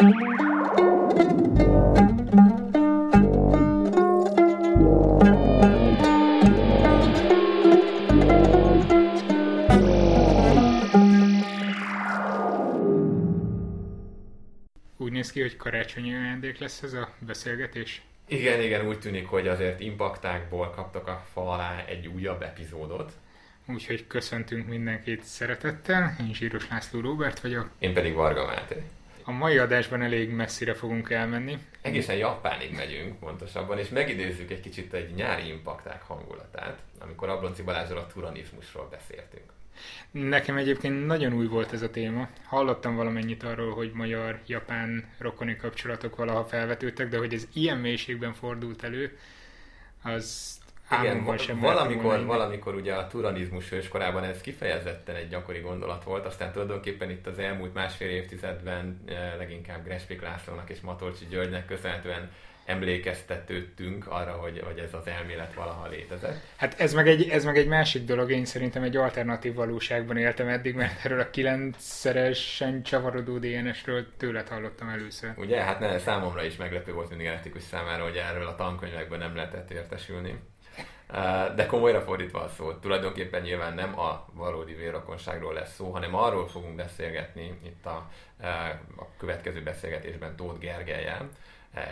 Úgy néz ki, hogy karácsonyi ajándék lesz ez a beszélgetés? Igen, igen, úgy tűnik, hogy azért impaktákból kaptak a fa alá egy újabb epizódot. Úgyhogy köszöntünk mindenkit szeretettel, én Zsíros László Róbert vagyok. Én pedig Varga Máté. A mai adásban elég messzire fogunk elmenni. Egészen Japánig megyünk pontosabban, és megidézzük egy kicsit egy nyári impakták hangulatát, amikor Ablonci Balázsral a turanizmusról beszéltünk. Nekem egyébként nagyon új volt ez a téma. Hallottam valamennyit arról, hogy magyar-japán rokoni kapcsolatok valaha felvetődtek, de hogy ez ilyen mélységben fordult elő, az igen, sem valamikor, valamikor ugye a turanizmus őskorában ez kifejezetten egy gyakori gondolat volt, aztán tulajdonképpen itt az elmúlt másfél évtizedben eh, leginkább Grespik Lászlónak és Matolcsi Györgynek köszönhetően emlékeztetődtünk arra, hogy, hogy ez az elmélet valaha létezett. Hát ez meg, egy, ez meg egy másik dolog, én szerintem egy alternatív valóságban éltem eddig, mert erről a kilencszeresen csavarodó DNS-ről tőled hallottam először. Ugye, hát ne, számomra is meglepő volt mindig etikus számára, hogy erről a tankönyvekben nem lehetett értesülni. De komolyra fordítva a szót, tulajdonképpen nyilván nem a valódi vérrokonságról lesz szó, hanem arról fogunk beszélgetni itt a, a következő beszélgetésben Tóth Gergelyel,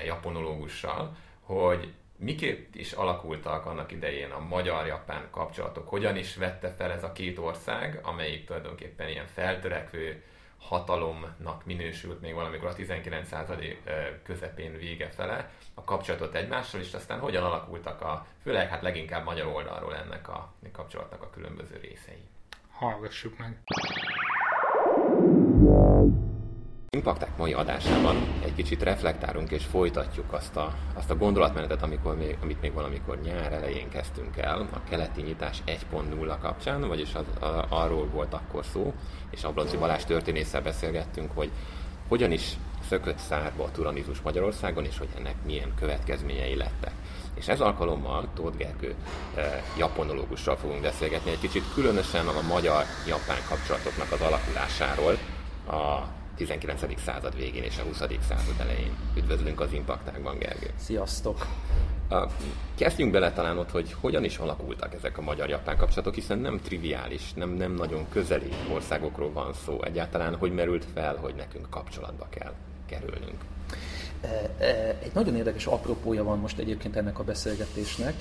japonológussal, hogy miképp is alakultak annak idején a magyar-japán kapcsolatok, hogyan is vette fel ez a két ország, amelyik tulajdonképpen ilyen feltörekvő hatalomnak minősült még valamikor a 19. század közepén vége fele a kapcsolatot egymással, és aztán hogyan alakultak a, főleg hát leginkább magyar oldalról ennek a kapcsolatnak a különböző részei. Hallgassuk meg! Impakták mai adásában egy kicsit reflektálunk és folytatjuk azt a, azt a gondolatmenetet, amikor még, amit még valamikor nyár elején kezdtünk el, a keleti nyitás 1.0 kapcsán, vagyis az, a, arról volt akkor szó, és Ablonci Balázs történésszel beszélgettünk, hogy hogyan is szökött szárba a turanizmus Magyarországon, és hogy ennek milyen következményei lettek. És ez alkalommal Tóth Gergő eh, japonológussal fogunk beszélgetni egy kicsit különösen a magyar-japán kapcsolatoknak az alakulásáról, a 19. század végén és a 20. század elején. Üdvözlünk az Impaktákban, Gergő! Sziasztok! Kezdjünk bele talán ott, hogy hogyan is alakultak ezek a magyar-japán kapcsolatok, hiszen nem triviális, nem, nem nagyon közeli országokról van szó. Egyáltalán hogy merült fel, hogy nekünk kapcsolatba kell kerülnünk? Egy nagyon érdekes apropója van most egyébként ennek a beszélgetésnek.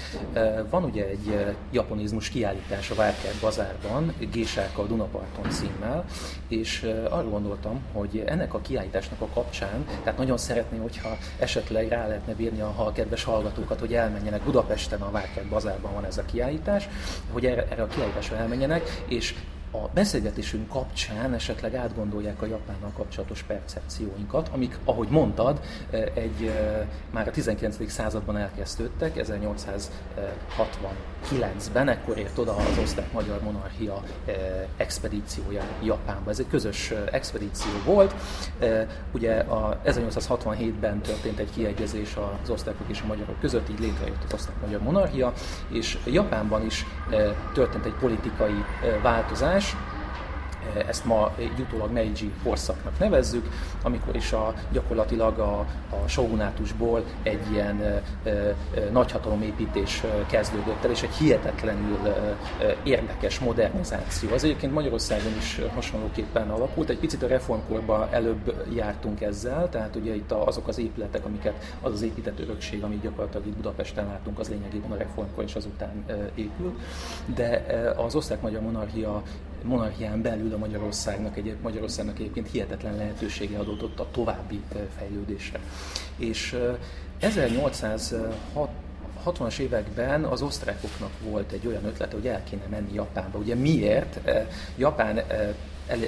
Van ugye egy japonizmus kiállítás a Várkert bazárban, Gésák a Dunaparton címmel, és arra gondoltam, hogy ennek a kiállításnak a kapcsán, tehát nagyon szeretném, hogyha esetleg rá lehetne bírni a, a kedves hallgatókat, hogy elmenjenek Budapesten a Várkert bazárban van ez a kiállítás, hogy erre, erre a kiállításra elmenjenek, és a beszélgetésünk kapcsán esetleg átgondolják a Japánnal kapcsolatos percepcióinkat, amik, ahogy mondtad, eh, egy eh, már a 19. században elkezdődtek, 1869-ben, ekkor ért oda az osztrák-magyar monarchia eh, expedíciója Japánba. Ez egy közös expedíció volt. Ugye a 1867-ben történt egy kiegyezés az osztrákok és a magyarok között, így létrejött az osztrák-magyar monarchia, és Japánban is történt egy politikai változás, ezt ma egy utólag Meiji korszaknak nevezzük, amikor is a, gyakorlatilag a, a shogunátusból egy ilyen e, e, nagyhatalomépítés kezdődött el, és egy hihetetlenül e, érdekes modernizáció. Az egyébként Magyarországon is hasonlóképpen alakult, egy picit a reformkorban előbb jártunk ezzel, tehát ugye itt azok az épületek, amiket az az épített örökség, amit gyakorlatilag itt Budapesten látunk, az lényegében a reformkor és azután épül, de az osztrák-magyar monarchia monarchián belül a Magyarországnak, egy, Magyarországnak egyébként hihetetlen lehetősége adódott a további fejlődésre. És 1860-as években az osztrákoknak volt egy olyan ötlete, hogy el kéne menni Japánba. Ugye miért? Japán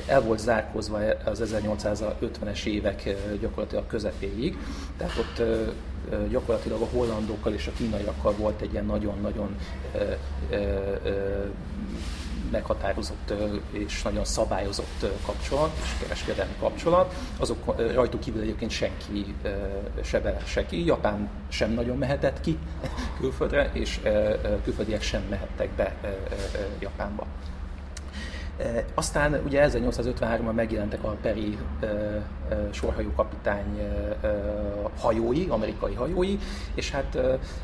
el, volt zárkozva az 1850-es évek gyakorlatilag közepéig, tehát ott gyakorlatilag a hollandokkal és a kínaiakkal volt egy ilyen nagyon-nagyon meghatározott és nagyon szabályozott kapcsolat, és kereskedelmi kapcsolat. Azok rajtuk kívül egyébként senki se be, se ki. Japán sem nagyon mehetett ki külföldre, és külföldiek sem mehettek be Japánba. Aztán ugye 1853-ban megjelentek a Peri sorhajó kapitány hajói, amerikai hajói, és hát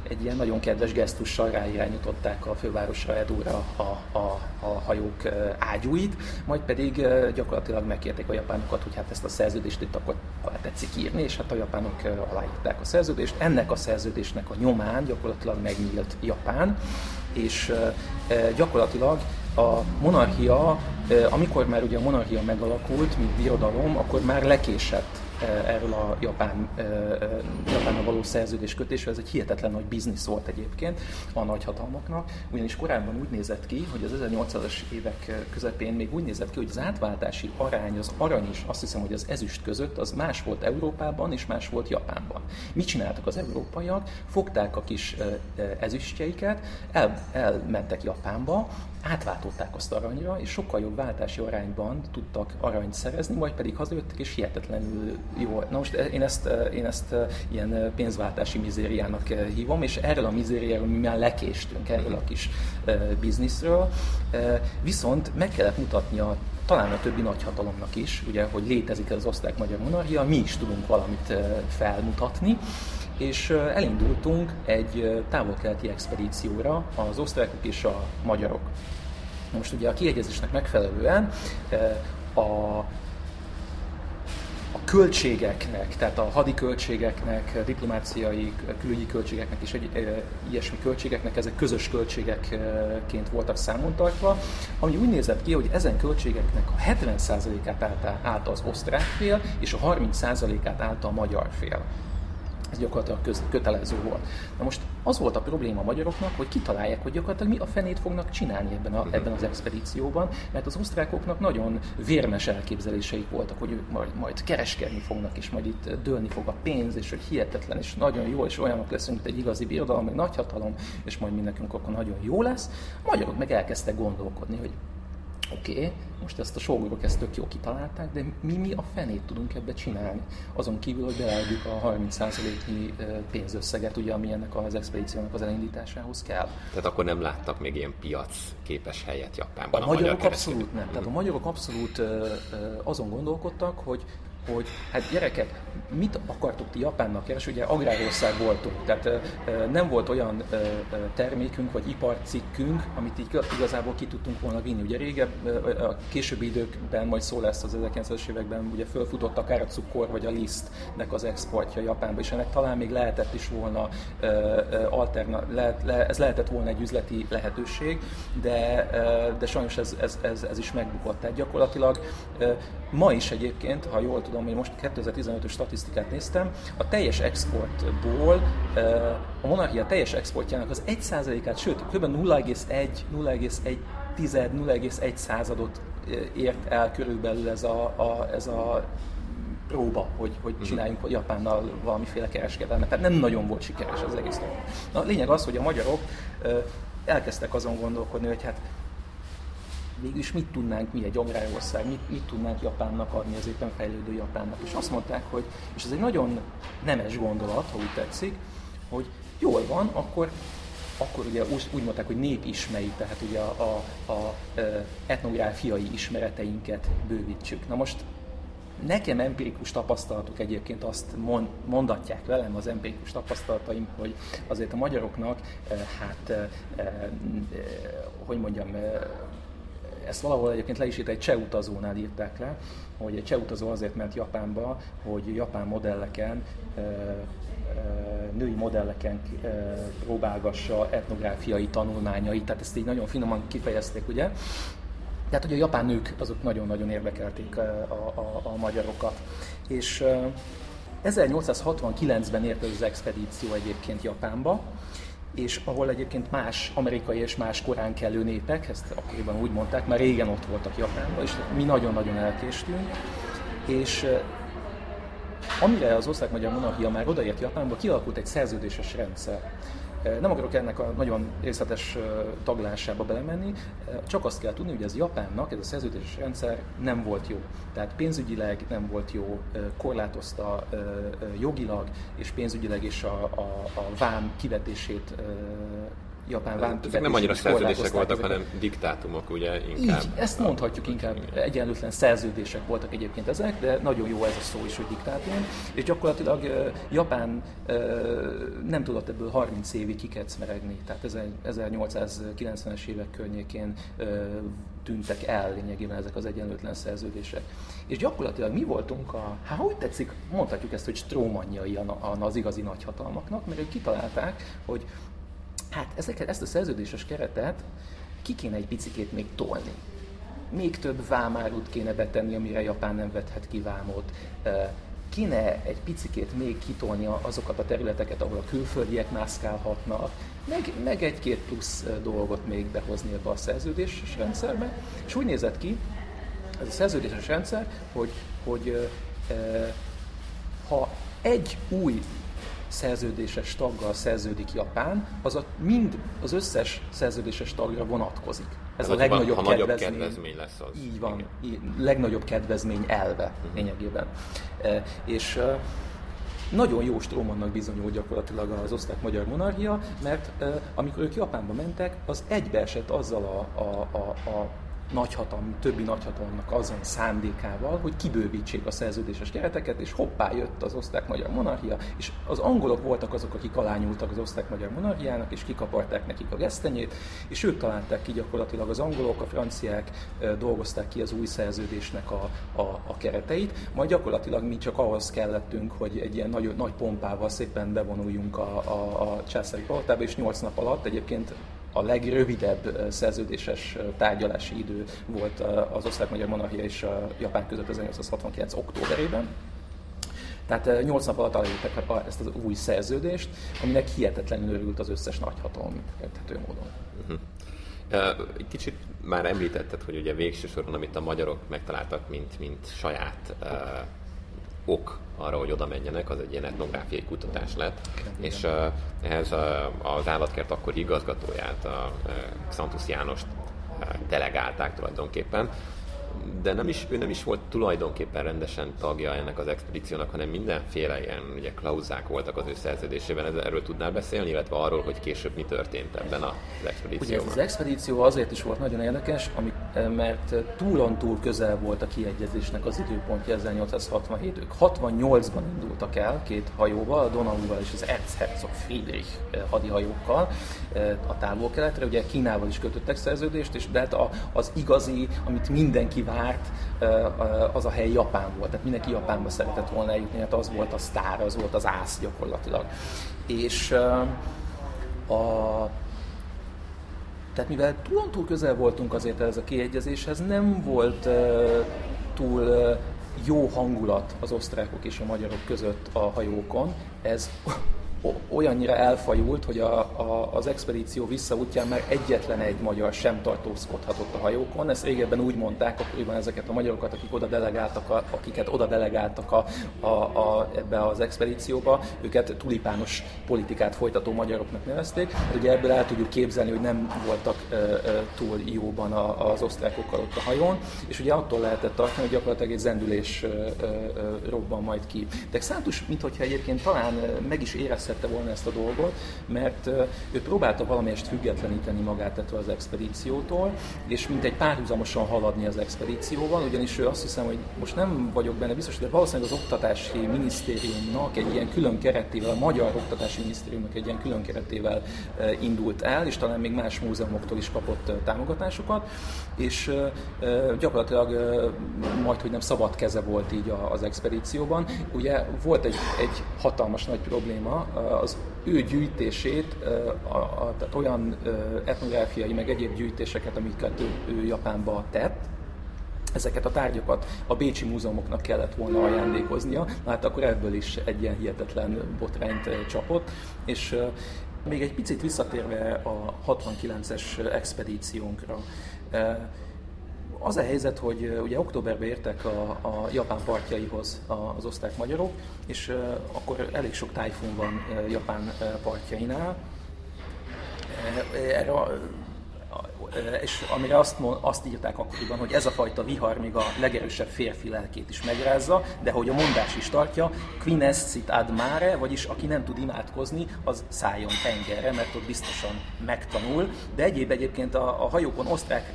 egy ilyen nagyon kedves gesztussal ráirányították a fővárosra Edóra a, a, a hajók ágyúit, majd pedig gyakorlatilag megkérték a japánokat, hogy hát ezt a szerződést itt akkor tetszik írni, és hát a japánok aláírták a szerződést. Ennek a szerződésnek a nyomán gyakorlatilag megnyílt Japán, és gyakorlatilag a monarchia, amikor már ugye a monarchia megalakult, mint birodalom, akkor már lekésett erről a japán, japán való szerződéskötésről. Ez egy hihetetlen nagy biznisz volt egyébként a nagyhatalmaknak, ugyanis korábban úgy nézett ki, hogy az 1800-as évek közepén még úgy nézett ki, hogy az átváltási arány, az arany is, azt hiszem, hogy az ezüst között, az más volt Európában és más volt Japánban. Mit csináltak az európaiak? Fogták a kis ezüstjeiket, el, elmentek Japánba, átváltották azt aranyra, és sokkal jobb váltási arányban tudtak aranyt szerezni, majd pedig hazajöttek, és hihetetlenül jó. Na most én ezt, én ezt ilyen pénzváltási mizériának hívom, és erről a mizériáról mi már lekéstünk, erről a kis bizniszről. Viszont meg kellett mutatnia talán a többi nagyhatalomnak is, ugye, hogy létezik az osztrák-magyar monarchia, mi is tudunk valamit felmutatni, és elindultunk egy távol-keleti expedícióra, az osztrákok és a magyarok. Most ugye a kiegyezésnek megfelelően a a költségeknek, tehát a hadi költségeknek, diplomáciai, külügyi költségeknek és egy, e, ilyesmi költségeknek ezek közös költségekként voltak számon tartva, ami úgy nézett ki, hogy ezen költségeknek a 70%-át állta, állta az osztrák fél, és a 30%-át állta a magyar fél ez gyakorlatilag köz, kötelező volt. Na most az volt a probléma a magyaroknak, hogy kitalálják, hogy gyakorlatilag mi a fenét fognak csinálni ebben, a, ebben az expedícióban, mert az osztrákoknak nagyon vérmes elképzeléseik voltak, hogy ők majd, majd kereskedni fognak, és majd itt dőlni fog a pénz, és hogy hihetetlen, és nagyon jó, és olyanok leszünk, mint egy igazi birodalom, meg nagyhatalom, és majd mindenkünk akkor nagyon jó lesz. A magyarok meg elkezdtek gondolkodni, hogy oké, okay, most ezt a sógorok ezt tök jó kitalálták, de mi, mi a fenét tudunk ebbe csinálni? Azon kívül, hogy beleadjuk a 30%-nyi pénzösszeget, ugye, ami ennek az expedíciónak az elindításához kell. Tehát akkor nem láttak még ilyen piac képes helyet Japánban a, a magyarok magyar abszolút nem. Tehát a magyarok abszolút azon gondolkodtak, hogy hogy hát gyerekek, mit akartok ti Japánnak keresni? Ugye agrárország voltunk, tehát nem volt olyan termékünk vagy iparcikkünk, amit így igazából ki tudtunk volna vinni. Ugye régebb, a későbbi időkben, majd szó lesz az 1900-es években, ugye fölfutott akár a cukor vagy a lisztnek az exportja Japánba, és ennek talán még lehetett is volna alterna, lehet, le, ez lehetett volna egy üzleti lehetőség, de, de sajnos ez, ez, ez, ez is megbukott. Tehát gyakorlatilag ma is egyébként, ha jól tudom, hogy most 2015-ös statisztikát néztem, a teljes exportból, a monarchia teljes exportjának az 1%-át, sőt, kb. 0,1, 0,1 0,1 századot ért el körülbelül ez a, a, ez a próba, hogy, hogy mhm. csináljunk uh-huh. Japánnal valamiféle kereskedelmet. Tehát nem nagyon volt sikeres az egész dolog. Na, a lényeg az, hogy a magyarok elkezdtek azon gondolkodni, hogy hát végülis mit tudnánk mi egy agrárország, mit, mit tudnánk Japánnak adni az éppen fejlődő Japánnak. És azt mondták, hogy, és ez egy nagyon nemes gondolat, ha úgy tetszik, hogy jól van, akkor akkor ugye úgy, mondták, hogy népismeri, tehát ugye a, a, a etnográfiai ismereteinket bővítsük. Na most nekem empirikus tapasztalatok egyébként azt mondatják velem, az empirikus tapasztalataim, hogy azért a magyaroknak, hát, hogy mondjam, ezt valahol egyébként le is írt, egy cseh utazónál írták le, hogy egy cseh utazó azért ment Japánba, hogy japán modelleken női modelleken próbálgassa etnográfiai tanulmányait, tehát ezt így nagyon finoman kifejezték, ugye? Tehát, hogy a japán nők azok nagyon-nagyon érdekelték a, a, a magyarokat. És 1869-ben ért az expedíció egyébként Japánba, és ahol egyébként más amerikai és más korán kelő népek, ezt akkoriban úgy mondták, már régen ott voltak Japánban, és mi nagyon-nagyon elkéstünk, és amire az osztrák-magyar monarchia már odaért Japánba, kialakult egy szerződéses rendszer. Nem akarok ennek a nagyon részletes taglásába belemenni, csak azt kell tudni, hogy ez Japánnak, ez a szerződéses rendszer nem volt jó. Tehát pénzügyileg nem volt jó, korlátozta jogilag és pénzügyileg is a, a, a vám kivetését japán vámkivetés. Ezek nem annyira szerződések voltak, ezeket. hanem diktátumok, ugye? Inkább. Így, ezt mondhatjuk inkább. Egyenlőtlen szerződések voltak egyébként ezek, de nagyon jó ez a szó is, hogy diktátum. És gyakorlatilag Japán nem tudott ebből 30 évig kikecmeregni. Tehát 1890-es évek környékén tűntek el lényegében ezek az egyenlőtlen szerződések. És gyakorlatilag mi voltunk a, hát hogy tetszik, mondhatjuk ezt, hogy strómanjai az igazi nagyhatalmaknak, mert ők kitalálták, hogy hát ezeket, ezt a szerződéses keretet ki kéne egy picikét még tolni. Még több vámárut kéne betenni, amire Japán nem vethet ki vámot. Kéne egy picikét még kitolni azokat a területeket, ahol a külföldiek mászkálhatnak, meg, meg egy-két plusz dolgot még behozni ebbe a szerződéses rendszerbe. És úgy nézett ki, ez a szerződéses rendszer, hogy, hogy ha egy új szerződéses taggal szerződik Japán, az a, mind az összes szerződéses tagra vonatkozik. Ez, Ez a legnagyobb ha kedvezmény. kedvezmény lesz az. Így van, így, legnagyobb kedvezmény elve uh-huh. lényegében. E, és e, nagyon jó strómannak bizonyul gyakorlatilag az osztrák-magyar monarchia, mert e, amikor ők Japánba mentek, az egybeesett azzal a, a, a, a nagyhatalmi, többi nagyhatalomnak azon szándékával, hogy kibővítsék a szerződéses kereteket, és hoppá jött az osztrák-magyar monarchia, és az angolok voltak azok, akik alányultak az osztrák-magyar monarchiának, és kikaparták nekik a gesztenyét, és ők találták ki gyakorlatilag az angolok, a franciák dolgozták ki az új szerződésnek a, a, a kereteit, majd gyakorlatilag mi csak ahhoz kellettünk, hogy egy ilyen nagy, nagy pompával szépen bevonuljunk a, a, a császári palotába, és nyolc nap alatt egyébként a legrövidebb szerződéses tárgyalási idő volt az osztrák-magyar monarchia és a Japán között 1869. októberében. Tehát 8 nap alatt aláírták ezt az új szerződést, aminek hihetetlenül örült az összes nagyhatalom érthető módon. Uh-huh. Egy kicsit már említetted, hogy ugye végső soron, amit a magyarok megtaláltak, mint, mint saját uh, ok arra, hogy oda menjenek, az egy ilyen etnográfiai kutatás lett, Igen. és uh, ehhez uh, az állatkert akkori igazgatóját, a uh, Xantus Jánost uh, delegálták tulajdonképpen, de nem is, ő nem is volt tulajdonképpen rendesen tagja ennek az expedíciónak, hanem mindenféle ilyen ugye, klauzák voltak az ő szerződésében. Erről tudnál beszélni, illetve arról, hogy később mi történt ebben az expedícióban? Ugye ez az expedíció azért is volt nagyon érdekes, ami, mert túlon túl közel volt a kiegyezésnek az időpontja 1867. Ők 68-ban indultak el két hajóval, a Donauval és az Erzherzog Friedrich eh, hadihajókkal eh, a távol-keletre. Ugye Kínával is kötöttek szerződést, és de hát az igazi, amit mindenki várt, az a hely Japán volt. Tehát mindenki Japánba szeretett volna eljutni, hát az volt a sztár, az volt az ász gyakorlatilag. És a, tehát mivel túl túl közel voltunk azért ez a kiegyezéshez, nem volt túl jó hangulat az osztrákok és a magyarok között a hajókon. Ez olyannyira elfajult, hogy a, a, az expedíció visszaútján már egyetlen egy magyar sem tartózkodhatott a hajókon. Ezt régebben úgy mondták akkoriban ezeket a magyarokat, akik oda delegáltak, a, akiket oda delegáltak a, a, a, ebbe az expedícióba, őket tulipános politikát folytató magyaroknak nevezték. Ugye ebből el tudjuk képzelni, hogy nem voltak e, e, túl jóban a, az osztrákokkal ott a hajón, és ugye attól lehetett tartani, hogy gyakorlatilag egy zendülés e, e, robban majd ki. De Xántus, mintha egyébként talán meg is érezte tette volna ezt a dolgot, mert ő próbálta valamelyest függetleníteni magát ettől az expedíciótól, és mint egy párhuzamosan haladni az expedícióval, ugyanis ő azt hiszem, hogy most nem vagyok benne biztos, de valószínűleg az Oktatási Minisztériumnak egy ilyen külön keretével, a Magyar Oktatási Minisztériumnak egy ilyen külön keretével indult el, és talán még más múzeumoktól is kapott támogatásokat, és gyakorlatilag majd, hogy nem szabad keze volt így az expedícióban. Ugye volt egy, egy hatalmas nagy probléma, az ő gyűjtését, a, a, tehát olyan etnográfiai, meg egyéb gyűjtéseket, amiket ő, ő Japánba tett, ezeket a tárgyakat a Bécsi múzeumoknak kellett volna ajándékoznia, na hát akkor ebből is egy ilyen hihetetlen botrányt csapott, és még egy picit visszatérve a 69-es expedíciónkra, az a helyzet, hogy ugye októberben értek a, a Japán partjaihoz az osztrák magyarok, és akkor elég sok tájfun van Japán partjainál. Erre és amire azt, azt írták akkoriban, hogy ez a fajta vihar még a legerősebb férfi lelkét is megrázza, de hogy a mondás is tartja, quinescit ad mare, vagyis aki nem tud imádkozni, az szálljon tengerre, mert ott biztosan megtanul. De egyéb egyébként a, a hajókon osztrák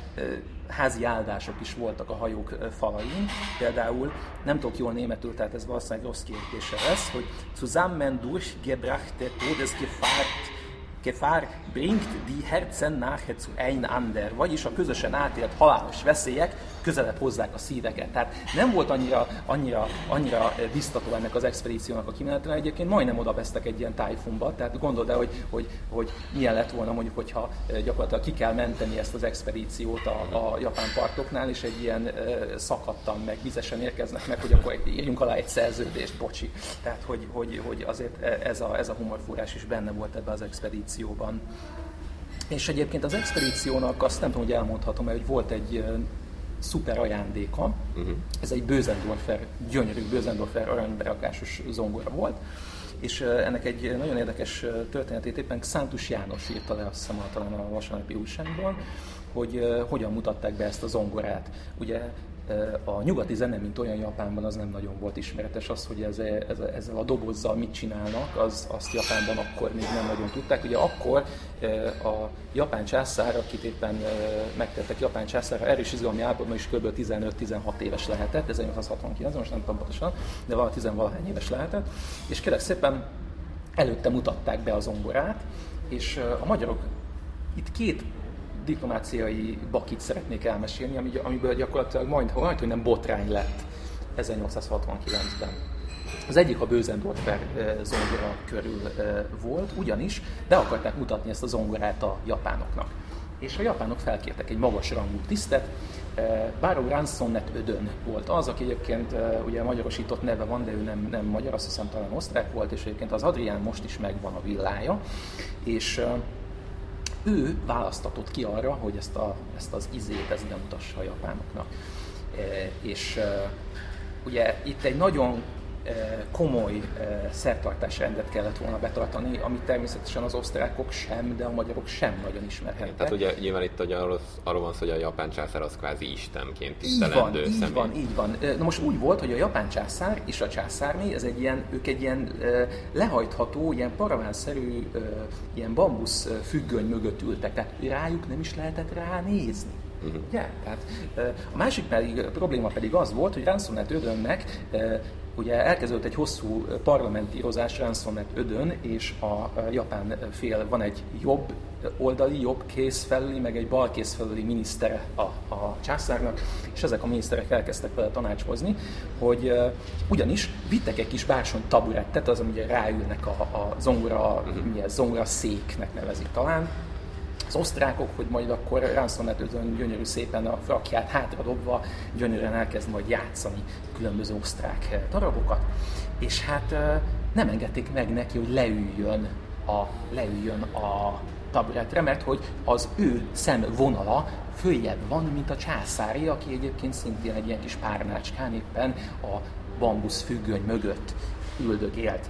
házi áldások is voltak a hajók falain. Például, nem tudok jól németül, tehát ez valószínűleg rossz kiejtése lesz, hogy zusammen durchgebrachte Todesgefahr Gefahr bringt die Herzen nachher zu einander, vagyis a közösen átélt halálos veszélyek közelebb hozzák a szíveket. Tehát nem volt annyira, annyira, annyira biztató ennek az expedíciónak a kimenetele, egyébként majdnem oda vesztek egy ilyen tájfunba, tehát gondold el, hogy, hogy, hogy milyen lett volna mondjuk, hogyha gyakorlatilag ki kell menteni ezt az expedíciót a, a japán partoknál, és egy ilyen szakadtan meg vizesen érkeznek meg, hogy akkor írjunk alá egy szerződést, bocsi. Tehát, hogy, hogy, hogy azért ez a, ez a humorfúrás is benne volt ebbe az expedícióban. És egyébként az expedíciónak azt nem tudom, hogy elmondhatom, hogy volt egy szuper ajándéka. Uh-huh. Ez egy Bözendorfer, gyönyörű Bözendorfer aranyberakásos zongora volt, és ennek egy nagyon érdekes történetét éppen Xántus János írta le, azt hiszem, talán a vasárnapi újságban, hogy hogyan mutatták be ezt a zongorát. Ugye a nyugati zene, mint olyan Japánban, az nem nagyon volt ismeretes. Az, hogy ez, ez, ezzel a dobozzal mit csinálnak, az, azt Japánban akkor még nem nagyon tudták. Ugye akkor a japán császár, akit éppen megtettek japán császár, erős izgalmi állapotban is kb. 15-16 éves lehetett, 1869 most nem tudom pontosan, de valami 10 valahány éves lehetett, és kérlek szépen előtte mutatták be az zongorát, és a magyarok itt két diplomáciai bakit szeretnék elmesélni, ami, amiből gyakorlatilag majd, majd, hogy nem botrány lett 1869-ben. Az egyik a Bözendorfer zongora körül volt, ugyanis be akarták mutatni ezt a zongorát a japánoknak. És a japánok felkértek egy magas rangú tisztet, Báró Ransonnet Ödön volt az, aki egyébként ugye magyarosított neve van, de ő nem, nem magyar, azt hiszem talán osztrák volt, és egyébként az Adrián most is megvan a villája, és ő választatott ki arra, hogy ezt, a, ezt az izét ezt bemutassa a japánoknak. E, és e, ugye itt egy nagyon komoly szertartásrendet kellett volna betartani, amit természetesen az osztrákok sem, de a magyarok sem nagyon ismerhettek. Tehát ugye nyilván itt ugye arról, arról van szó, hogy a japán császár az kvázi istenként tisztelendő így van, személy. Így van, így van. Na most úgy volt, hogy a japán császár és a császárné, ez egy ilyen, ők egy ilyen lehajtható, ilyen paravánszerű, ilyen bambusz függöny mögött ültek, tehát rájuk nem is lehetett ránézni. Uh-huh. Ugye? Tehát, a másik pedig, a probléma pedig az volt, hogy Ransonet Ödönnek ugye elkezdődött egy hosszú parlamentírozás Ransonet Ödön, és a japán fél van egy jobb oldali, jobb kész felüli, meg egy bal kész felüli minisztere a, a császárnak, és ezek a miniszterek elkezdtek vele tanácskozni, hogy uh, ugyanis vittek egy kis bársony taburettet, az, ugye ráülnek a, a zongora, uh-huh. milyen zongora széknek nevezik talán, az osztrákok, hogy majd akkor Ransonetőzön gyönyörű szépen a frakját hátradobva gyönyörűen elkezd majd játszani különböző osztrák eh, darabokat, és hát eh, nem engedték meg neki, hogy leüljön a, leüljön a taburetre, mert hogy az ő szemvonala följebb van, mint a császári, aki egyébként szintén egy ilyen kis párnácskán éppen a bambusz függöny mögött üldögélt.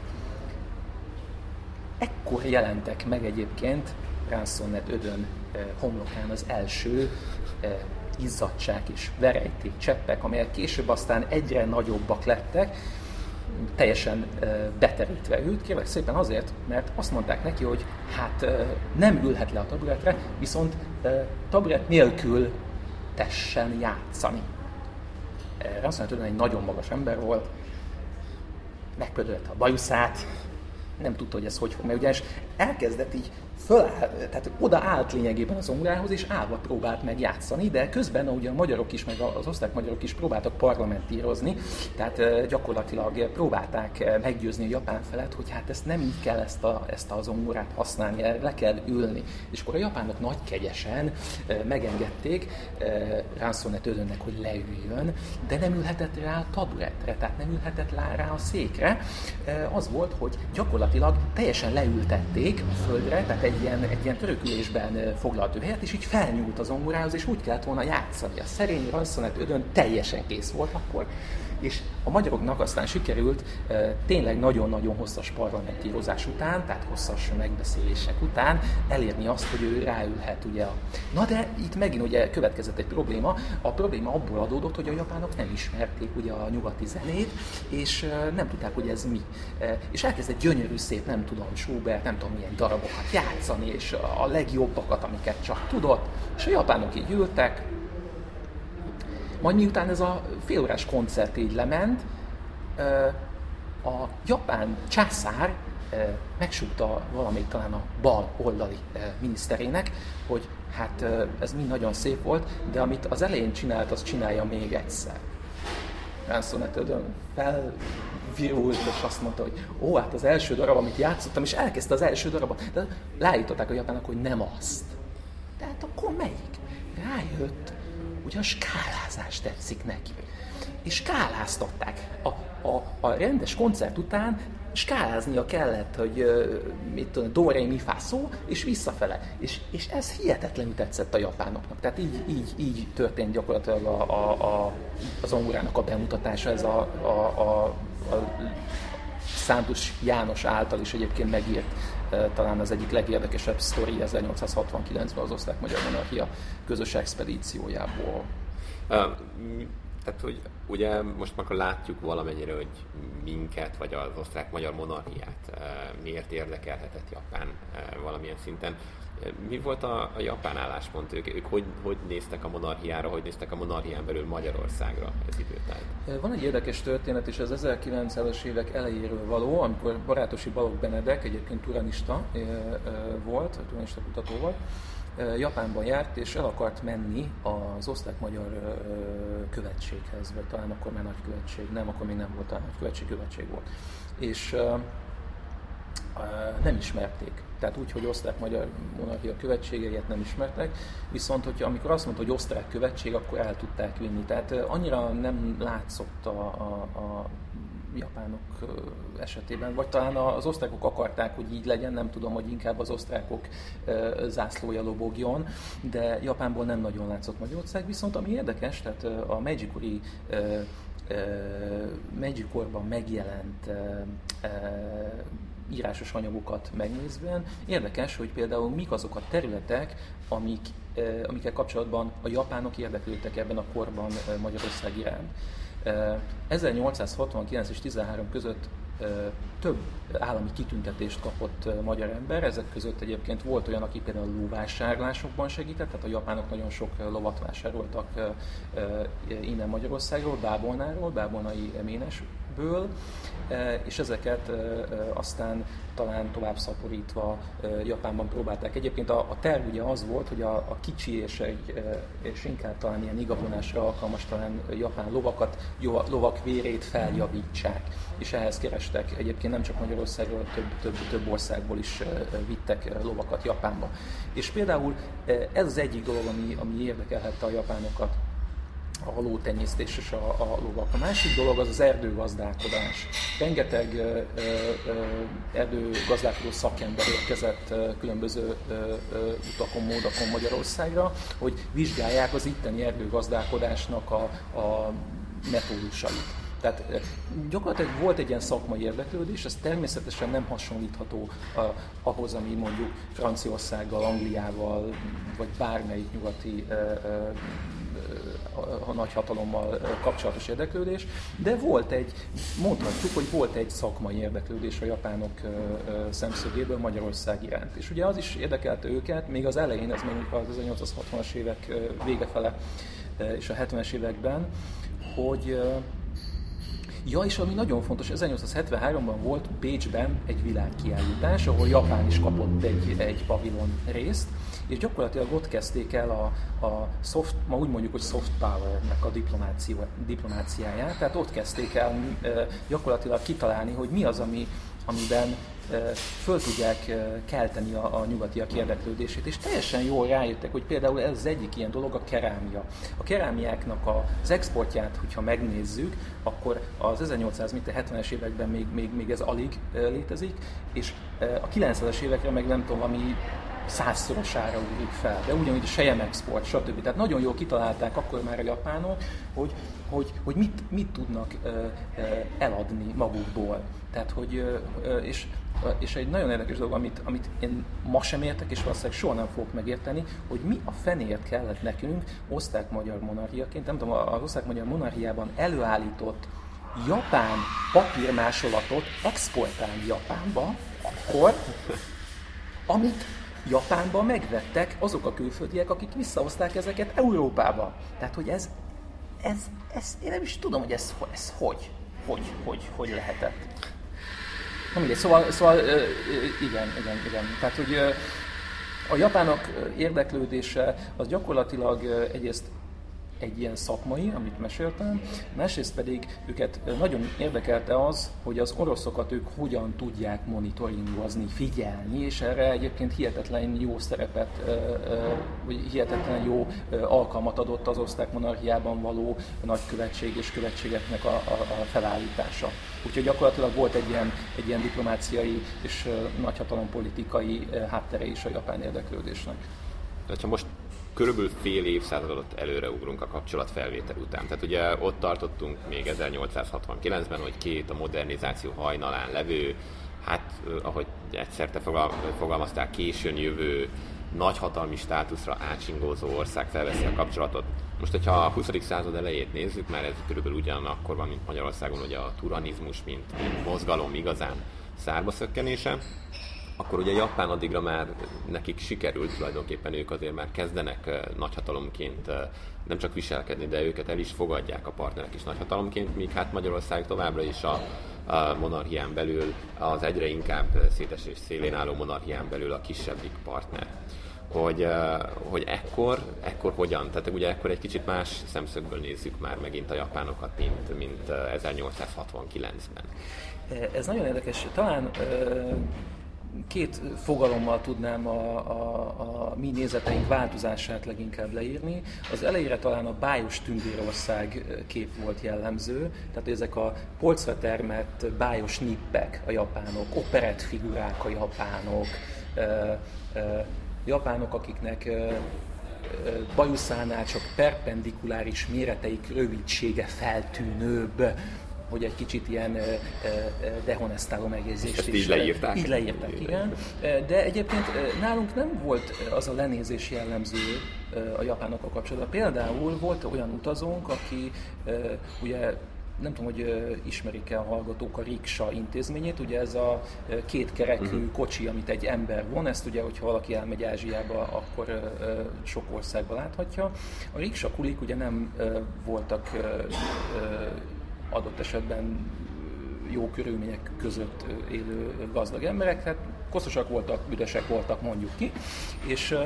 Ekkor jelentek meg egyébként Ransonnet ödön eh, homlokán az első eh, izzadság és verejték cseppek, amelyek később aztán egyre nagyobbak lettek, teljesen eh, beterítve ült, kérlek szépen azért, mert azt mondták neki, hogy hát nem ülhet le a taburetre, viszont taburet nélkül tessen játszani. Ödön egy nagyon magas ember volt, megpödölte a bajuszát, nem tudta, hogy ez hogy fog, mert ugye elkezdett így föláll, tehát oda állt lényegében az zongorához, és állva próbált meg játszani, de közben ugye a magyarok is, meg az osztrák magyarok is próbáltak parlamentírozni, tehát gyakorlatilag próbálták meggyőzni a japán felet, hogy hát ezt nem így kell ezt a, ezt a zongorát használni, le kell ülni. És akkor a japánok nagy kegyesen megengedték Ransonnet Ödönnek, hogy leüljön, de nem ülhetett rá a taburetre, tehát nem ülhetett rá a székre. Az volt, hogy gyakorlatilag teljesen leültették a földre, tehát egy ilyen, egy ilyen törökülésben foglalt ő helyet, és így felnyúlt az zongorához, és úgy kellett volna játszani. A szerény Ranszonet ödön teljesen kész volt akkor, és a magyaroknak aztán sikerült tényleg nagyon-nagyon hosszas parlamentírozás után, tehát hosszas megbeszélések után elérni azt, hogy ő ráülhet ugye a... Na de itt megint ugye következett egy probléma. A probléma abból adódott, hogy a japánok nem ismerték ugye a nyugati zenét, és nem tudták, hogy ez mi. És elkezdett gyönyörű szép, nem tudom, Schubert, nem tudom milyen darabokat játszani, és a legjobbakat, amiket csak tudott. És a japánok így ültek, majd miután ez a félórás koncert így lement, a japán császár megsúgta valamelyik talán a bal oldali miniszterének, hogy hát ez mind nagyon szép volt, de amit az elején csinált, az csinálja még egyszer. Ransonetödön felvirult, és azt mondta, hogy ó, hát az első darab, amit játszottam, és elkezdte az első darabot, de leállították a japánok, hogy nem azt. Tehát akkor melyik? Rájött, hogy a skálázás tetszik neki. És skáláztatták. A, a, a rendes koncert után skáláznia kellett, hogy mit tudom, do, re, mi, szó, és visszafele. És, és ez hihetetlenül tetszett a japánoknak. Tehát így, így, így történt gyakorlatilag a, a, a, az angurának a bemutatása, ez a, a, a, a Szántus János által is egyébként megírt talán az egyik legérdekesebb sztori 1869-ben az osztrák-magyar monarchia közös expedíciójából. Tehát, hogy ugye most már látjuk valamennyire, hogy minket, vagy az osztrák-magyar monarchiát miért érdekelhetett Japán valamilyen szinten. Mi volt a, a japán álláspont? Ők, ők hogy, hogy néztek a monarchiára, hogy néztek a monarchián belül Magyarországra ez időtájt? Van egy érdekes történet, és az 1900-as évek elejéről való, amikor barátosi Balogh Benedek, egyébként turanista volt, turanista kutató volt, Japánban járt, és el akart menni az osztrák-magyar követséghez, vagy talán akkor már nagykövetség, nem, akkor még nem volt, talán nagykövetség, követség volt. És nem ismerték. Tehát úgy, hogy osztrák-magyar monarchia követségeiet nem ismertek, viszont hogyha amikor azt mondta, hogy osztrák követség, akkor el tudták vinni. Tehát annyira nem látszott a, a, a japánok esetében, vagy talán az osztrákok akarták, hogy így legyen, nem tudom, hogy inkább az osztrákok zászlója lobogjon, de Japánból nem nagyon látszott Magyarország, viszont ami érdekes, tehát a Meiji-kuri Meiji-korban megjelent írásos anyagokat megnézve, érdekes, hogy például mik azok a területek, amik, amikkel kapcsolatban a japánok érdeklődtek ebben a korban Magyarország iránt. 1869 és 13 között több állami kitüntetést kapott magyar ember, ezek között egyébként volt olyan, aki például lóvásárlásokban segített, tehát a japánok nagyon sok lovat vásároltak innen Magyarországról, Bábolnáról, Bábolnai Ménesből, és ezeket aztán talán tovább szaporítva Japánban próbálták. Egyébként a, a terv ugye az volt, hogy a, a kicsi és, egy, és inkább talán ilyen igavonásra alkalmas talán japán lovakat, lovak vérét feljavítsák. És ehhez kerestek egyébként nem csak Magyarországról, több, több, több országból is vittek lovakat Japánba. És például ez az egyik dolog, ami, ami érdekelhette a japánokat a halótenyésztés és a, a lovak. A másik dolog az az erdőgazdálkodás. Rengeteg ö, ö, erdőgazdálkodó szakember érkezett ö, különböző ö, ö, utakon, módakon Magyarországra, hogy vizsgálják az itteni erdőgazdálkodásnak a, a metódusait. Tehát gyakorlatilag volt egy ilyen szakmai érdeklődés, ez természetesen nem hasonlítható ahhoz, ami mondjuk Franciaországgal, Angliával, vagy bármelyik nyugati a nagyhatalommal kapcsolatos érdeklődés, de volt egy, mondhatjuk, hogy volt egy szakmai érdeklődés a japánok szemszögéből Magyarország iránt. És ugye az is érdekelte őket, még az elején, ez még az 1860-as évek vége fele és a 70-es években, hogy Ja, és ami nagyon fontos, 1873-ban volt Bécsben egy világkiállítás, ahol Japán is kapott egy, egy pavilon részt, és gyakorlatilag ott kezdték el a, a soft, ma úgy mondjuk, hogy soft power-nek a diplomáciáját, tehát ott kezdték el gyakorlatilag kitalálni, hogy mi az, ami, amiben föl tudják kelteni a, a nyugatiak érdeklődését, és teljesen jól rájöttek, hogy például ez az egyik ilyen dolog a kerámia. A kerámiáknak az exportját, hogyha megnézzük, akkor az 1870-es években még, még, még ez alig létezik, és a 90-es évekre meg nem tudom, ami százszorosára ugrik fel, de ugyanúgy a sejem export, stb. Tehát nagyon jól kitalálták akkor már a japánok, hogy, hogy, hogy mit, mit tudnak eladni magukból. Tehát, hogy, és, és egy nagyon érdekes dolog, amit, amit én ma sem értek, és valószínűleg soha nem fogok megérteni, hogy mi a fenért kellett nekünk osztrák-magyar monarchiaként, nem tudom, az osztrák-magyar monarchiában előállított japán papírmásolatot exportálni Japánba, akkor, amit Japánban megvettek azok a külföldiek, akik visszahozták ezeket Európába. Tehát, hogy ez, ez, ez én nem is tudom, hogy ez, ez hogy, hogy, hogy, hogy lehetett. Na mindegy, szóval, szóval igen, igen, igen. Tehát, hogy a japánok érdeklődése az gyakorlatilag egyrészt egy ilyen szakmai, amit meséltem, másrészt pedig őket nagyon érdekelte az, hogy az oroszokat ők hogyan tudják monitoringozni, figyelni, és erre egyébként hihetetlen jó szerepet, vagy hihetetlen jó alkalmat adott az osztrák monarchiában való nagykövetség és követségeknek a, a, a felállítása. Úgyhogy gyakorlatilag volt egy ilyen, egy ilyen diplomáciai és nagyhatalompolitikai háttere is a japán érdeklődésnek. De ha most körülbelül fél évszázadot előreugrunk a kapcsolatfelvétel után. Tehát ugye ott tartottunk még 1869-ben, hogy két a modernizáció hajnalán levő, hát ahogy egyszer te fogalmaztál, későn jövő nagyhatalmi státuszra átsingózó ország felveszi a kapcsolatot. Most, hogyha a 20. század elejét nézzük, már ez körülbelül ugyanakkor van, mint Magyarországon, ugye a turanizmus, mint, mint mozgalom igazán szárba szökkenése akkor ugye Japán addigra már nekik sikerült, tulajdonképpen ők azért már kezdenek nagyhatalomként nem csak viselkedni, de őket el is fogadják a partnerek is nagyhatalomként, míg hát Magyarország továbbra is a, monarchián belül az egyre inkább szétesés szélén álló monarchián belül a kisebbik partner. Hogy, hogy ekkor, ekkor hogyan? Tehát ugye ekkor egy kicsit más szemszögből nézzük már megint a japánokat, mint, mint 1869-ben. Ez nagyon érdekes. Talán két fogalommal tudnám a, a, a mi nézeteink változását leginkább leírni. Az elejére talán a bájos tündérország kép volt jellemző, tehát ezek a polcra termett bájos nippek a japánok, operett figurák a japánok, japánok, akiknek bajuszánál csak perpendikuláris méreteik rövidsége feltűnőbb, hogy egy kicsit ilyen dehonestáló megjegyzést Ezt is. így leírták? Így leírták, igen. De egyébként nálunk nem volt az a lenézés jellemző a japánokkal kapcsolatban. Például volt olyan utazónk, aki ugye nem tudom, hogy ismerik-e a hallgatók a riksa intézményét, ugye ez a két kerekű uh-huh. kocsi, amit egy ember von, ezt ugye, hogyha valaki elmegy Ázsiába, akkor sok országban láthatja. A riksa kulik ugye nem voltak adott esetben jó körülmények között élő gazdag emberek, hát koszosak voltak, üdesek voltak mondjuk ki, és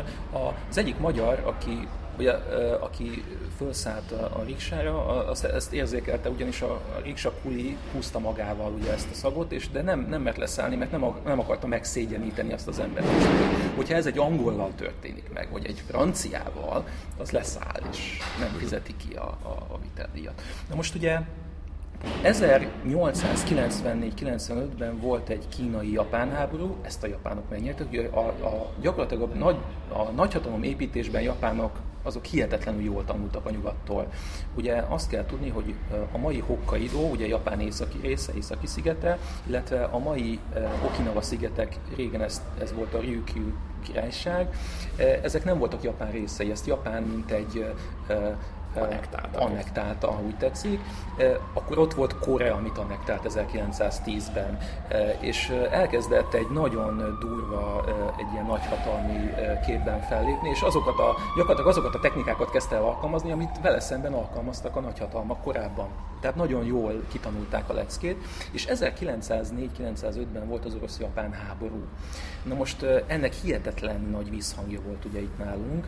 az egyik magyar, aki ugye, aki felszállt a, riksára, azt, ezt érzékelte, ugyanis a riksa kuli húzta magával ugye ezt a szagot, és de nem, nem mert leszállni, mert nem, nem akarta megszégyeníteni azt az embert. Hogyha ez egy angollal történik meg, vagy egy franciával, az leszáll, és nem fizeti ki a, a, a viteldíjat. Na most ugye 1894-95-ben volt egy kínai-japán háború, ezt a japánok megnyertek. A, a, gyakorlatilag a, nagy, a nagyhatalom építésben japánok azok hihetetlenül jól tanultak a nyugattól. Ugye azt kell tudni, hogy a mai Hokkaido, ugye Japán északi része, északi szigete, illetve a mai Okinawa szigetek, régen ez, ez volt a Ryukyu királyság, ezek nem voltak Japán részei, ezt Japán mint egy annektálta. annektálta, ha úgy tetszik. Akkor ott volt Korea, amit annektált 1910-ben, és elkezdett egy nagyon durva, egy ilyen nagyhatalmi képben fellépni, és azokat a, gyakorlatilag azokat a technikákat kezdte el alkalmazni, amit vele szemben alkalmaztak a nagyhatalmak korábban. Tehát nagyon jól kitanulták a leckét, és 1904-905-ben volt az orosz-japán háború. Na most ennek hihetetlen nagy visszhangja volt ugye itt nálunk,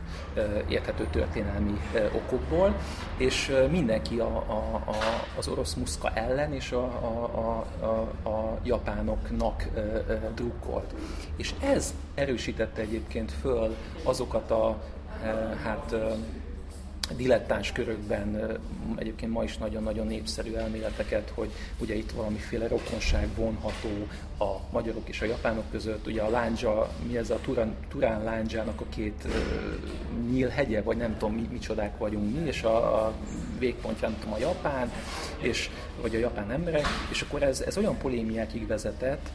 érthető történelmi okokból, és mindenki a, a, a, az orosz muszka ellen és a, a, a, a japánoknak drukkolt. És ez erősítette egyébként föl azokat a hát dilettáns körökben egyébként ma is nagyon-nagyon népszerű elméleteket, hogy ugye itt valamiféle rokonság vonható a magyarok és a japánok között. Ugye a lándzsa, mi ez a Turán, Turán lándzsának a két uh, nyílhegye, vagy nem tudom, mi, micsodák vagyunk mi, és a, a nem tudom, a Japán, és, vagy a japán emberek, és akkor ez, ez olyan polémiákig vezetett,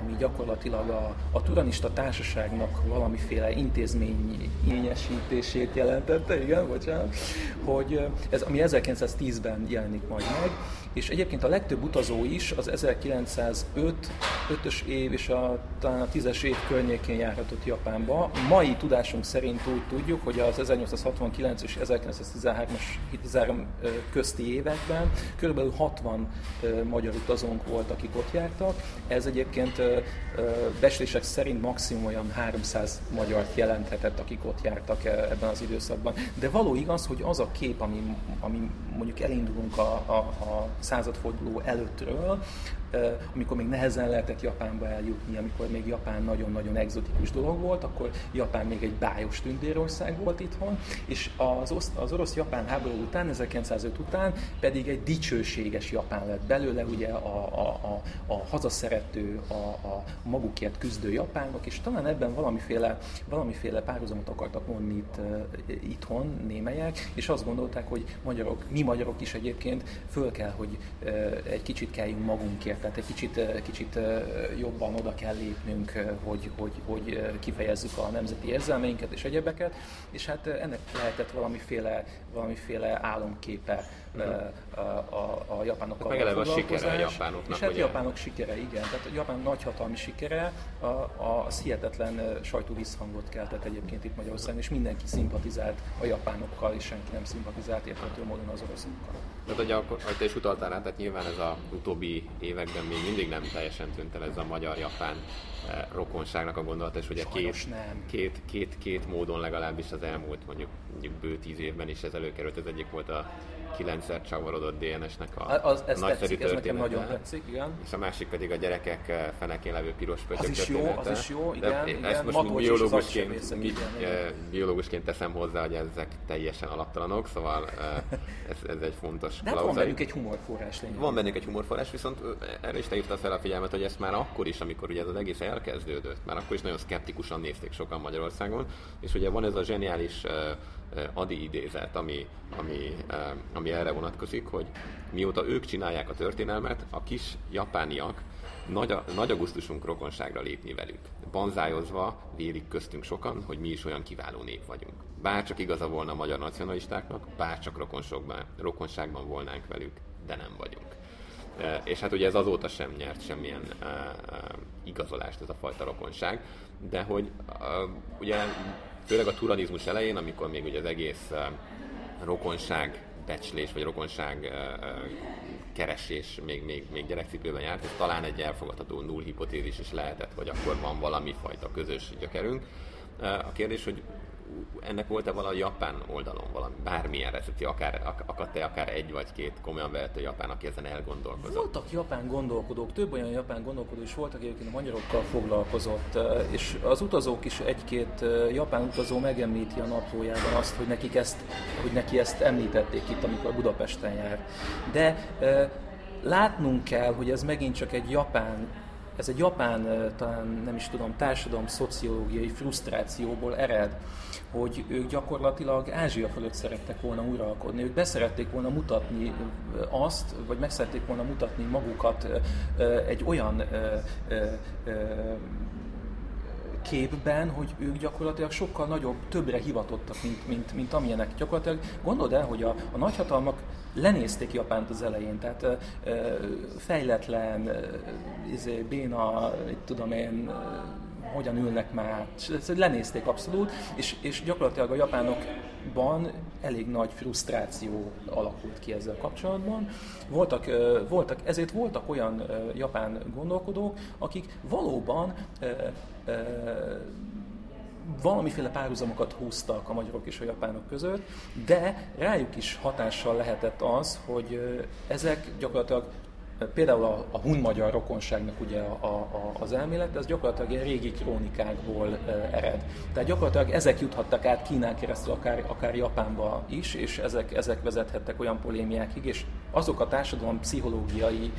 ami gyakorlatilag a, a turanista társaságnak valamiféle intézményesítését jelentette, igen, bocsánat, hogy ez, ami 1910-ben jelenik majd meg, és egyébként a legtöbb utazó is az 1905 ös év és a, talán a 10-es év környékén járhatott Japánba. Mai tudásunk szerint úgy tudjuk, hogy az 1869 és 1913-as közti években kb. 60 magyar utazónk volt, akik ott jártak. Ez egyébként beszélések szerint maximum olyan 300 magyart jelenthetett, akik ott jártak ebben az időszakban. De való igaz, hogy az a kép, ami, ami mondjuk elindulunk a, a, a századforduló előttről, amikor még nehezen lehetett Japánba eljutni, amikor még Japán nagyon-nagyon egzotikus dolog volt, akkor Japán még egy bájos tündérország volt itthon, és az, az orosz-japán háború után, 1905 után pedig egy dicsőséges Japán lett belőle, ugye a, a, a, a hazaszerető, a, a magukért küzdő japánok, és talán ebben valamiféle, valamiféle párhuzamot akartak mondni itt, itthon némelyek, és azt gondolták, hogy magyarok, mi magyarok is egyébként föl kell, hogy egy kicsit kelljünk magunkért tehát egy kicsit, kicsit jobban oda kell lépnünk, hogy, hogy, hogy kifejezzük a nemzeti érzelmeinket és egyebeket, és hát ennek lehetett valamiféle, valamiféle álomképe a, a, a japánokkal. Hát meg a sikere a japánoknak. És hát a japánok sikere, igen. Tehát a japán nagyhatalmi sikere a, a, a hihetetlen sajtó visszhangot keltett egyébként itt Magyarországon, és mindenki szimpatizált a japánokkal, és senki nem szimpatizált érthető módon az oroszokkal. Tehát, hogy akkor, ahogy te is utaltál rá, tehát nyilván ez a utóbbi években még mindig nem teljesen tűnt el ez a magyar-japán rokonságnak a gondolata, és ugye két, nem. két, két, két módon legalábbis az elmúlt mondjuk, mondjuk bő tíz évben is ez előkerült. Ez egyik volt a kilencszer csavarodott DNS-nek a az, ez nagyszerű tetszik, ez nekem nagyon tetszik, igen. És a másik pedig a gyerekek eh, fenekén levő piros pöttyök Az is jó, az is jó, igen. De igen, ezt most Matolcs biológusként, mi, igen, eh, biológusként teszem hozzá, hogy ezek teljesen alaptalanok, szóval eh, ez, ez egy fontos De hát van bennük egy humorforrás lényeg. Van bennük egy humorforrás, viszont erre is te hívtad fel a figyelmet, hogy ezt már akkor is, amikor ugye ez az egész elkezdődött, már akkor is nagyon szkeptikusan nézték sokan Magyarországon, és ugye van ez a zseniális uh, Adi idézet, ami, ami, ami erre vonatkozik, hogy mióta ők csinálják a történelmet, a kis japániak nagy, nagy augusztusunk rokonságra lépni velük. Banzájozva vélik köztünk sokan, hogy mi is olyan kiváló nép vagyunk. Bár csak igaza volna a magyar nacionalistáknak, bár csak rokonságban, volnánk velük, de nem vagyunk. És hát ugye ez azóta sem nyert semmilyen e, igazolást ez a fajta rokonság, de hogy ugye főleg a turanizmus elején, amikor még ugye az egész rokonság becslés, vagy rokonság keresés még, még, még gyerekcipőben járt, és talán egy elfogadható null hipotézis is lehetett, hogy akkor van valami fajta közös gyökerünk. A kérdés, hogy ennek volt-e valami japán oldalon valami, bármilyen recepció, akár, ak- akadt-e akár egy vagy két komolyan vehető japán, aki ezen elgondolkozott? Voltak japán gondolkodók, több olyan japán gondolkodó is voltak, egyébként a magyarokkal foglalkozott, és az utazók is egy-két japán utazó megemlíti a naplójában azt, hogy, nekik ezt, hogy neki ezt említették itt, amikor Budapesten jár. De látnunk kell, hogy ez megint csak egy japán ez egy japán, talán nem is tudom, társadalom szociológiai frusztrációból ered, hogy ők gyakorlatilag Ázsia fölött szerettek volna uralkodni. Ők beszerették volna mutatni azt, vagy meg szerették volna mutatni magukat egy olyan képben, hogy ők gyakorlatilag sokkal nagyobb, többre hivatottak, mint, mint, mint amilyenek. Gyakorlatilag gondold el, hogy a, a nagyhatalmak lenézték Japánt az elején, tehát ö, fejletlen, ö, izé, béna, tudom én, hogyan ülnek már, ezt lenézték abszolút, és, és gyakorlatilag a japánokban elég nagy frusztráció alakult ki ezzel kapcsolatban. Voltak, voltak, ezért voltak olyan japán gondolkodók, akik valóban valamiféle párhuzamokat húztak a magyarok és a japánok között, de rájuk is hatással lehetett az, hogy ezek gyakorlatilag például a, a hun-magyar rokonságnak ugye a, a, az elmélet, ez gyakorlatilag ilyen régi krónikákból ered. Tehát gyakorlatilag ezek juthattak át Kínán keresztül akár, akár Japánba is, és ezek, ezek vezethettek olyan polémiákig, és azok a társadalom pszichológiai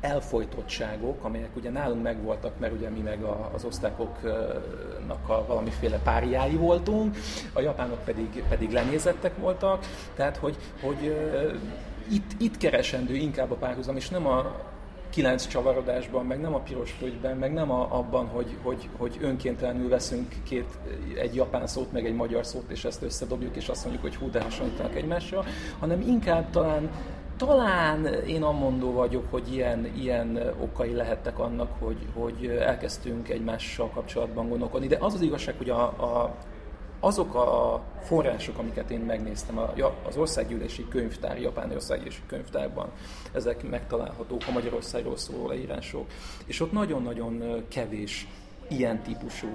elfolytottságok, amelyek ugye nálunk megvoltak, mert ugye mi meg a, az osztákoknak a valamiféle párjái voltunk, a japánok pedig, pedig lenézettek voltak, tehát hogy, hogy itt, itt keresendő inkább a párhuzam, és nem a kilenc csavarodásban, meg nem a piros földben, meg nem a, abban, hogy, hogy, hogy önkéntelenül veszünk két, egy japán szót, meg egy magyar szót, és ezt összedobjuk, és azt mondjuk, hogy hú, de hasonlítanak egymásra, hanem inkább talán talán én amondó vagyok, hogy ilyen, ilyen okai lehettek annak, hogy, hogy elkezdtünk egymással kapcsolatban gondolkodni. De az az igazság, hogy a, a, azok a források, amiket én megnéztem az országgyűlési könyvtár, japán országgyűlési könyvtárban, ezek megtalálhatók a Magyarországról szóló leírások, és ott nagyon-nagyon kevés ilyen típusú,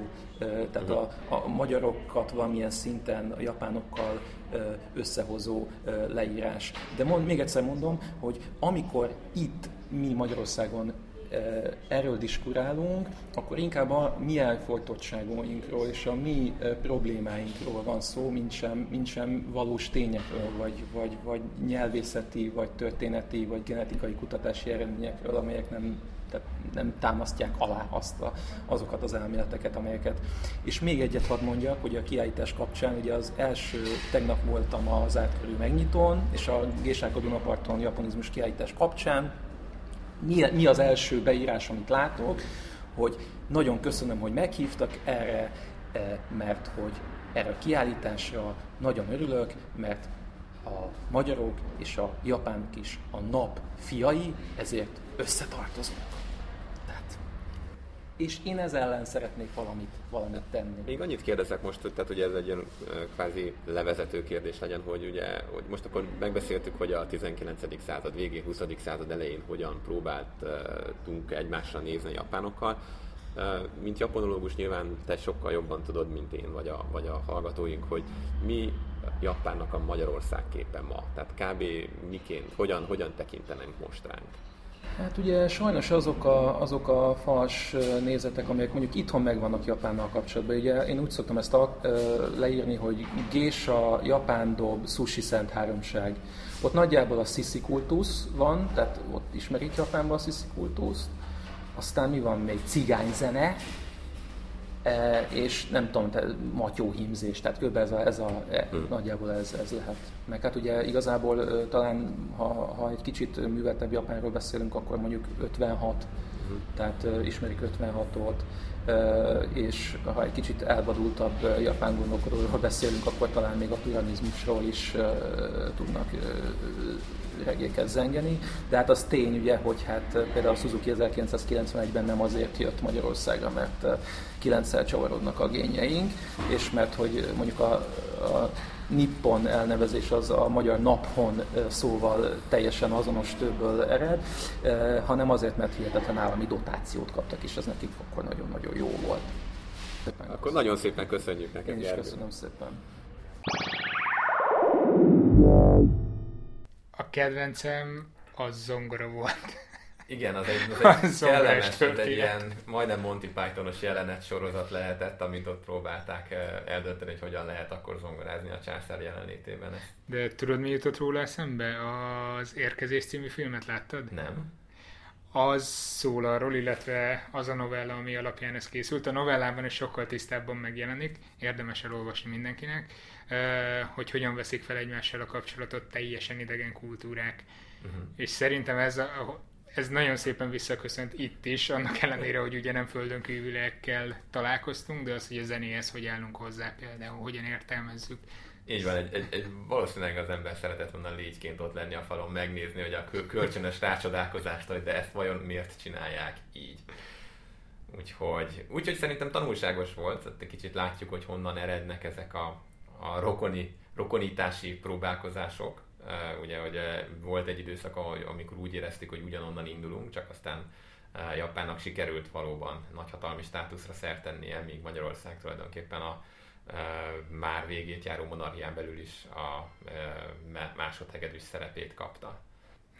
tehát a, a magyarokat valamilyen szinten a japánokkal összehozó leírás. De mond, még egyszer mondom, hogy amikor itt mi Magyarországon erről diskurálunk, akkor inkább a mi elfolytottságunkról és a mi problémáinkról van szó, mint sem, mint sem valós tényekről, vagy, vagy, vagy nyelvészeti, vagy történeti, vagy genetikai kutatási eredményekről, amelyek nem tehát nem támasztják alá azt a, azokat az elméleteket, amelyeket. És még egyet hadd mondjak, hogy a kiállítás kapcsán, ugye az első, tegnap voltam az átkörű megnyitón, és a Gésáka Dunaparton japonizmus kiállítás kapcsán mi, mi az első beírás, amit látok, hogy nagyon köszönöm, hogy meghívtak erre, eh, mert hogy erre a kiállításra nagyon örülök, mert a magyarok és a japánok is a nap fiai, ezért összetartozunk és én ez ellen szeretnék valamit, valamit tenni. Még annyit kérdezek most, tehát hogy ez egy ilyen kvázi levezető kérdés legyen, hogy ugye, hogy most akkor megbeszéltük, hogy a 19. század végén, 20. század elején hogyan próbáltunk egymásra nézni a japánokkal. Mint japonológus nyilván te sokkal jobban tudod, mint én, vagy a, vagy a hallgatóink, hogy mi Japánnak a Magyarország képe ma. Tehát kb. miként, hogyan, hogyan tekintenek most ránk? Hát ugye sajnos azok a, azok a fals nézetek, amelyek mondjuk itthon megvannak Japánnal kapcsolatban. Ugye én úgy szoktam ezt a, leírni, hogy Gésa, Japán dob, sushi szent háromság. Ott nagyjából a sisi kultusz van, tehát ott ismerik Japánban a sisi kultuszt. Aztán mi van még? Cigányzene, E, és nem tudom, te, matyóhímzés, tehát kb. ez a, ez a e, hmm. nagyjából ez, ez lehet. Meg hát ugye igazából talán, ha, ha egy kicsit műveltebb Japánról beszélünk, akkor mondjuk 56, hmm. tehát ismerik 56-ot, és ha egy kicsit elvadultabb japán gondolkodóról beszélünk, akkor talán még a turanizmusról is tudnak regéket zengeni, de hát az tény ugye, hogy hát például a Suzuki 1991-ben nem azért jött Magyarországra, mert kilencszer csavarodnak a gényeink, és mert hogy mondjuk a, a Nippon elnevezés az a magyar naphon szóval teljesen azonos tőből ered, hanem azért, mert hihetetlen állami dotációt kaptak, és ez nekik akkor nagyon-nagyon jó volt. Szépen akkor köszönöm. nagyon szépen köszönjük neked. Én is köszönöm szépen. A kedvencem az zongora volt. Igen, az egy, az egy kellemes, egy ilyen majdnem Monty Pythonos jelenet sorozat lehetett, amit ott próbálták eh, eldönteni, hogy hogyan lehet akkor zongorázni a császár jelenlétében. De tudod, mi jutott róla eszembe? Az Érkezés című filmet láttad? Nem. Az szól arról, illetve az a novella, ami alapján ez készült. A novellában is sokkal tisztábban megjelenik, érdemes elolvasni mindenkinek, eh, hogy hogyan veszik fel egymással a kapcsolatot teljesen idegen kultúrák. Uh-huh. És szerintem ez a, ez nagyon szépen visszaköszönt itt is, annak ellenére, hogy ugye nem földön kívüliekkel találkoztunk, de az, hogy a zenéhez hogy állunk hozzá például, hogyan értelmezzük. Így van, egy, egy, egy, valószínűleg az ember szeretett volna légyként ott lenni a falon, megnézni, hogy a kölcsönös rácsodálkozást, hogy de ezt vajon miért csinálják így. Úgyhogy, úgyhogy szerintem tanulságos volt, egy kicsit látjuk, hogy honnan erednek ezek a, a rokoni, rokonítási próbálkozások, ugye, hogy volt egy időszak, amikor úgy érezték, hogy ugyanonnan indulunk, csak aztán Japánnak sikerült valóban nagyhatalmi státuszra szert tennie, míg Magyarország tulajdonképpen a már végét járó monarchián belül is a másodhegedűs szerepét kapta.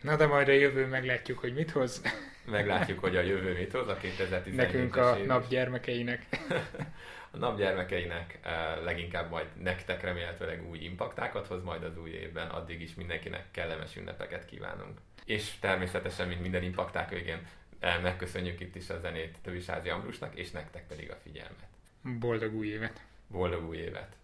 Na de majd a jövő meglátjuk, hogy mit hoz. Meglátjuk, hogy a jövő mit hoz a 2017 Nekünk a napgyermekeinek. a napgyermekeinek eh, leginkább majd nektek remélhetőleg új impaktákat hoz majd az új évben, addig is mindenkinek kellemes ünnepeket kívánunk. És természetesen, mint minden impakták végén, eh, megköszönjük itt is a zenét Tövisázi Ambrusnak, és nektek pedig a figyelmet. Boldog új évet! Boldog új évet!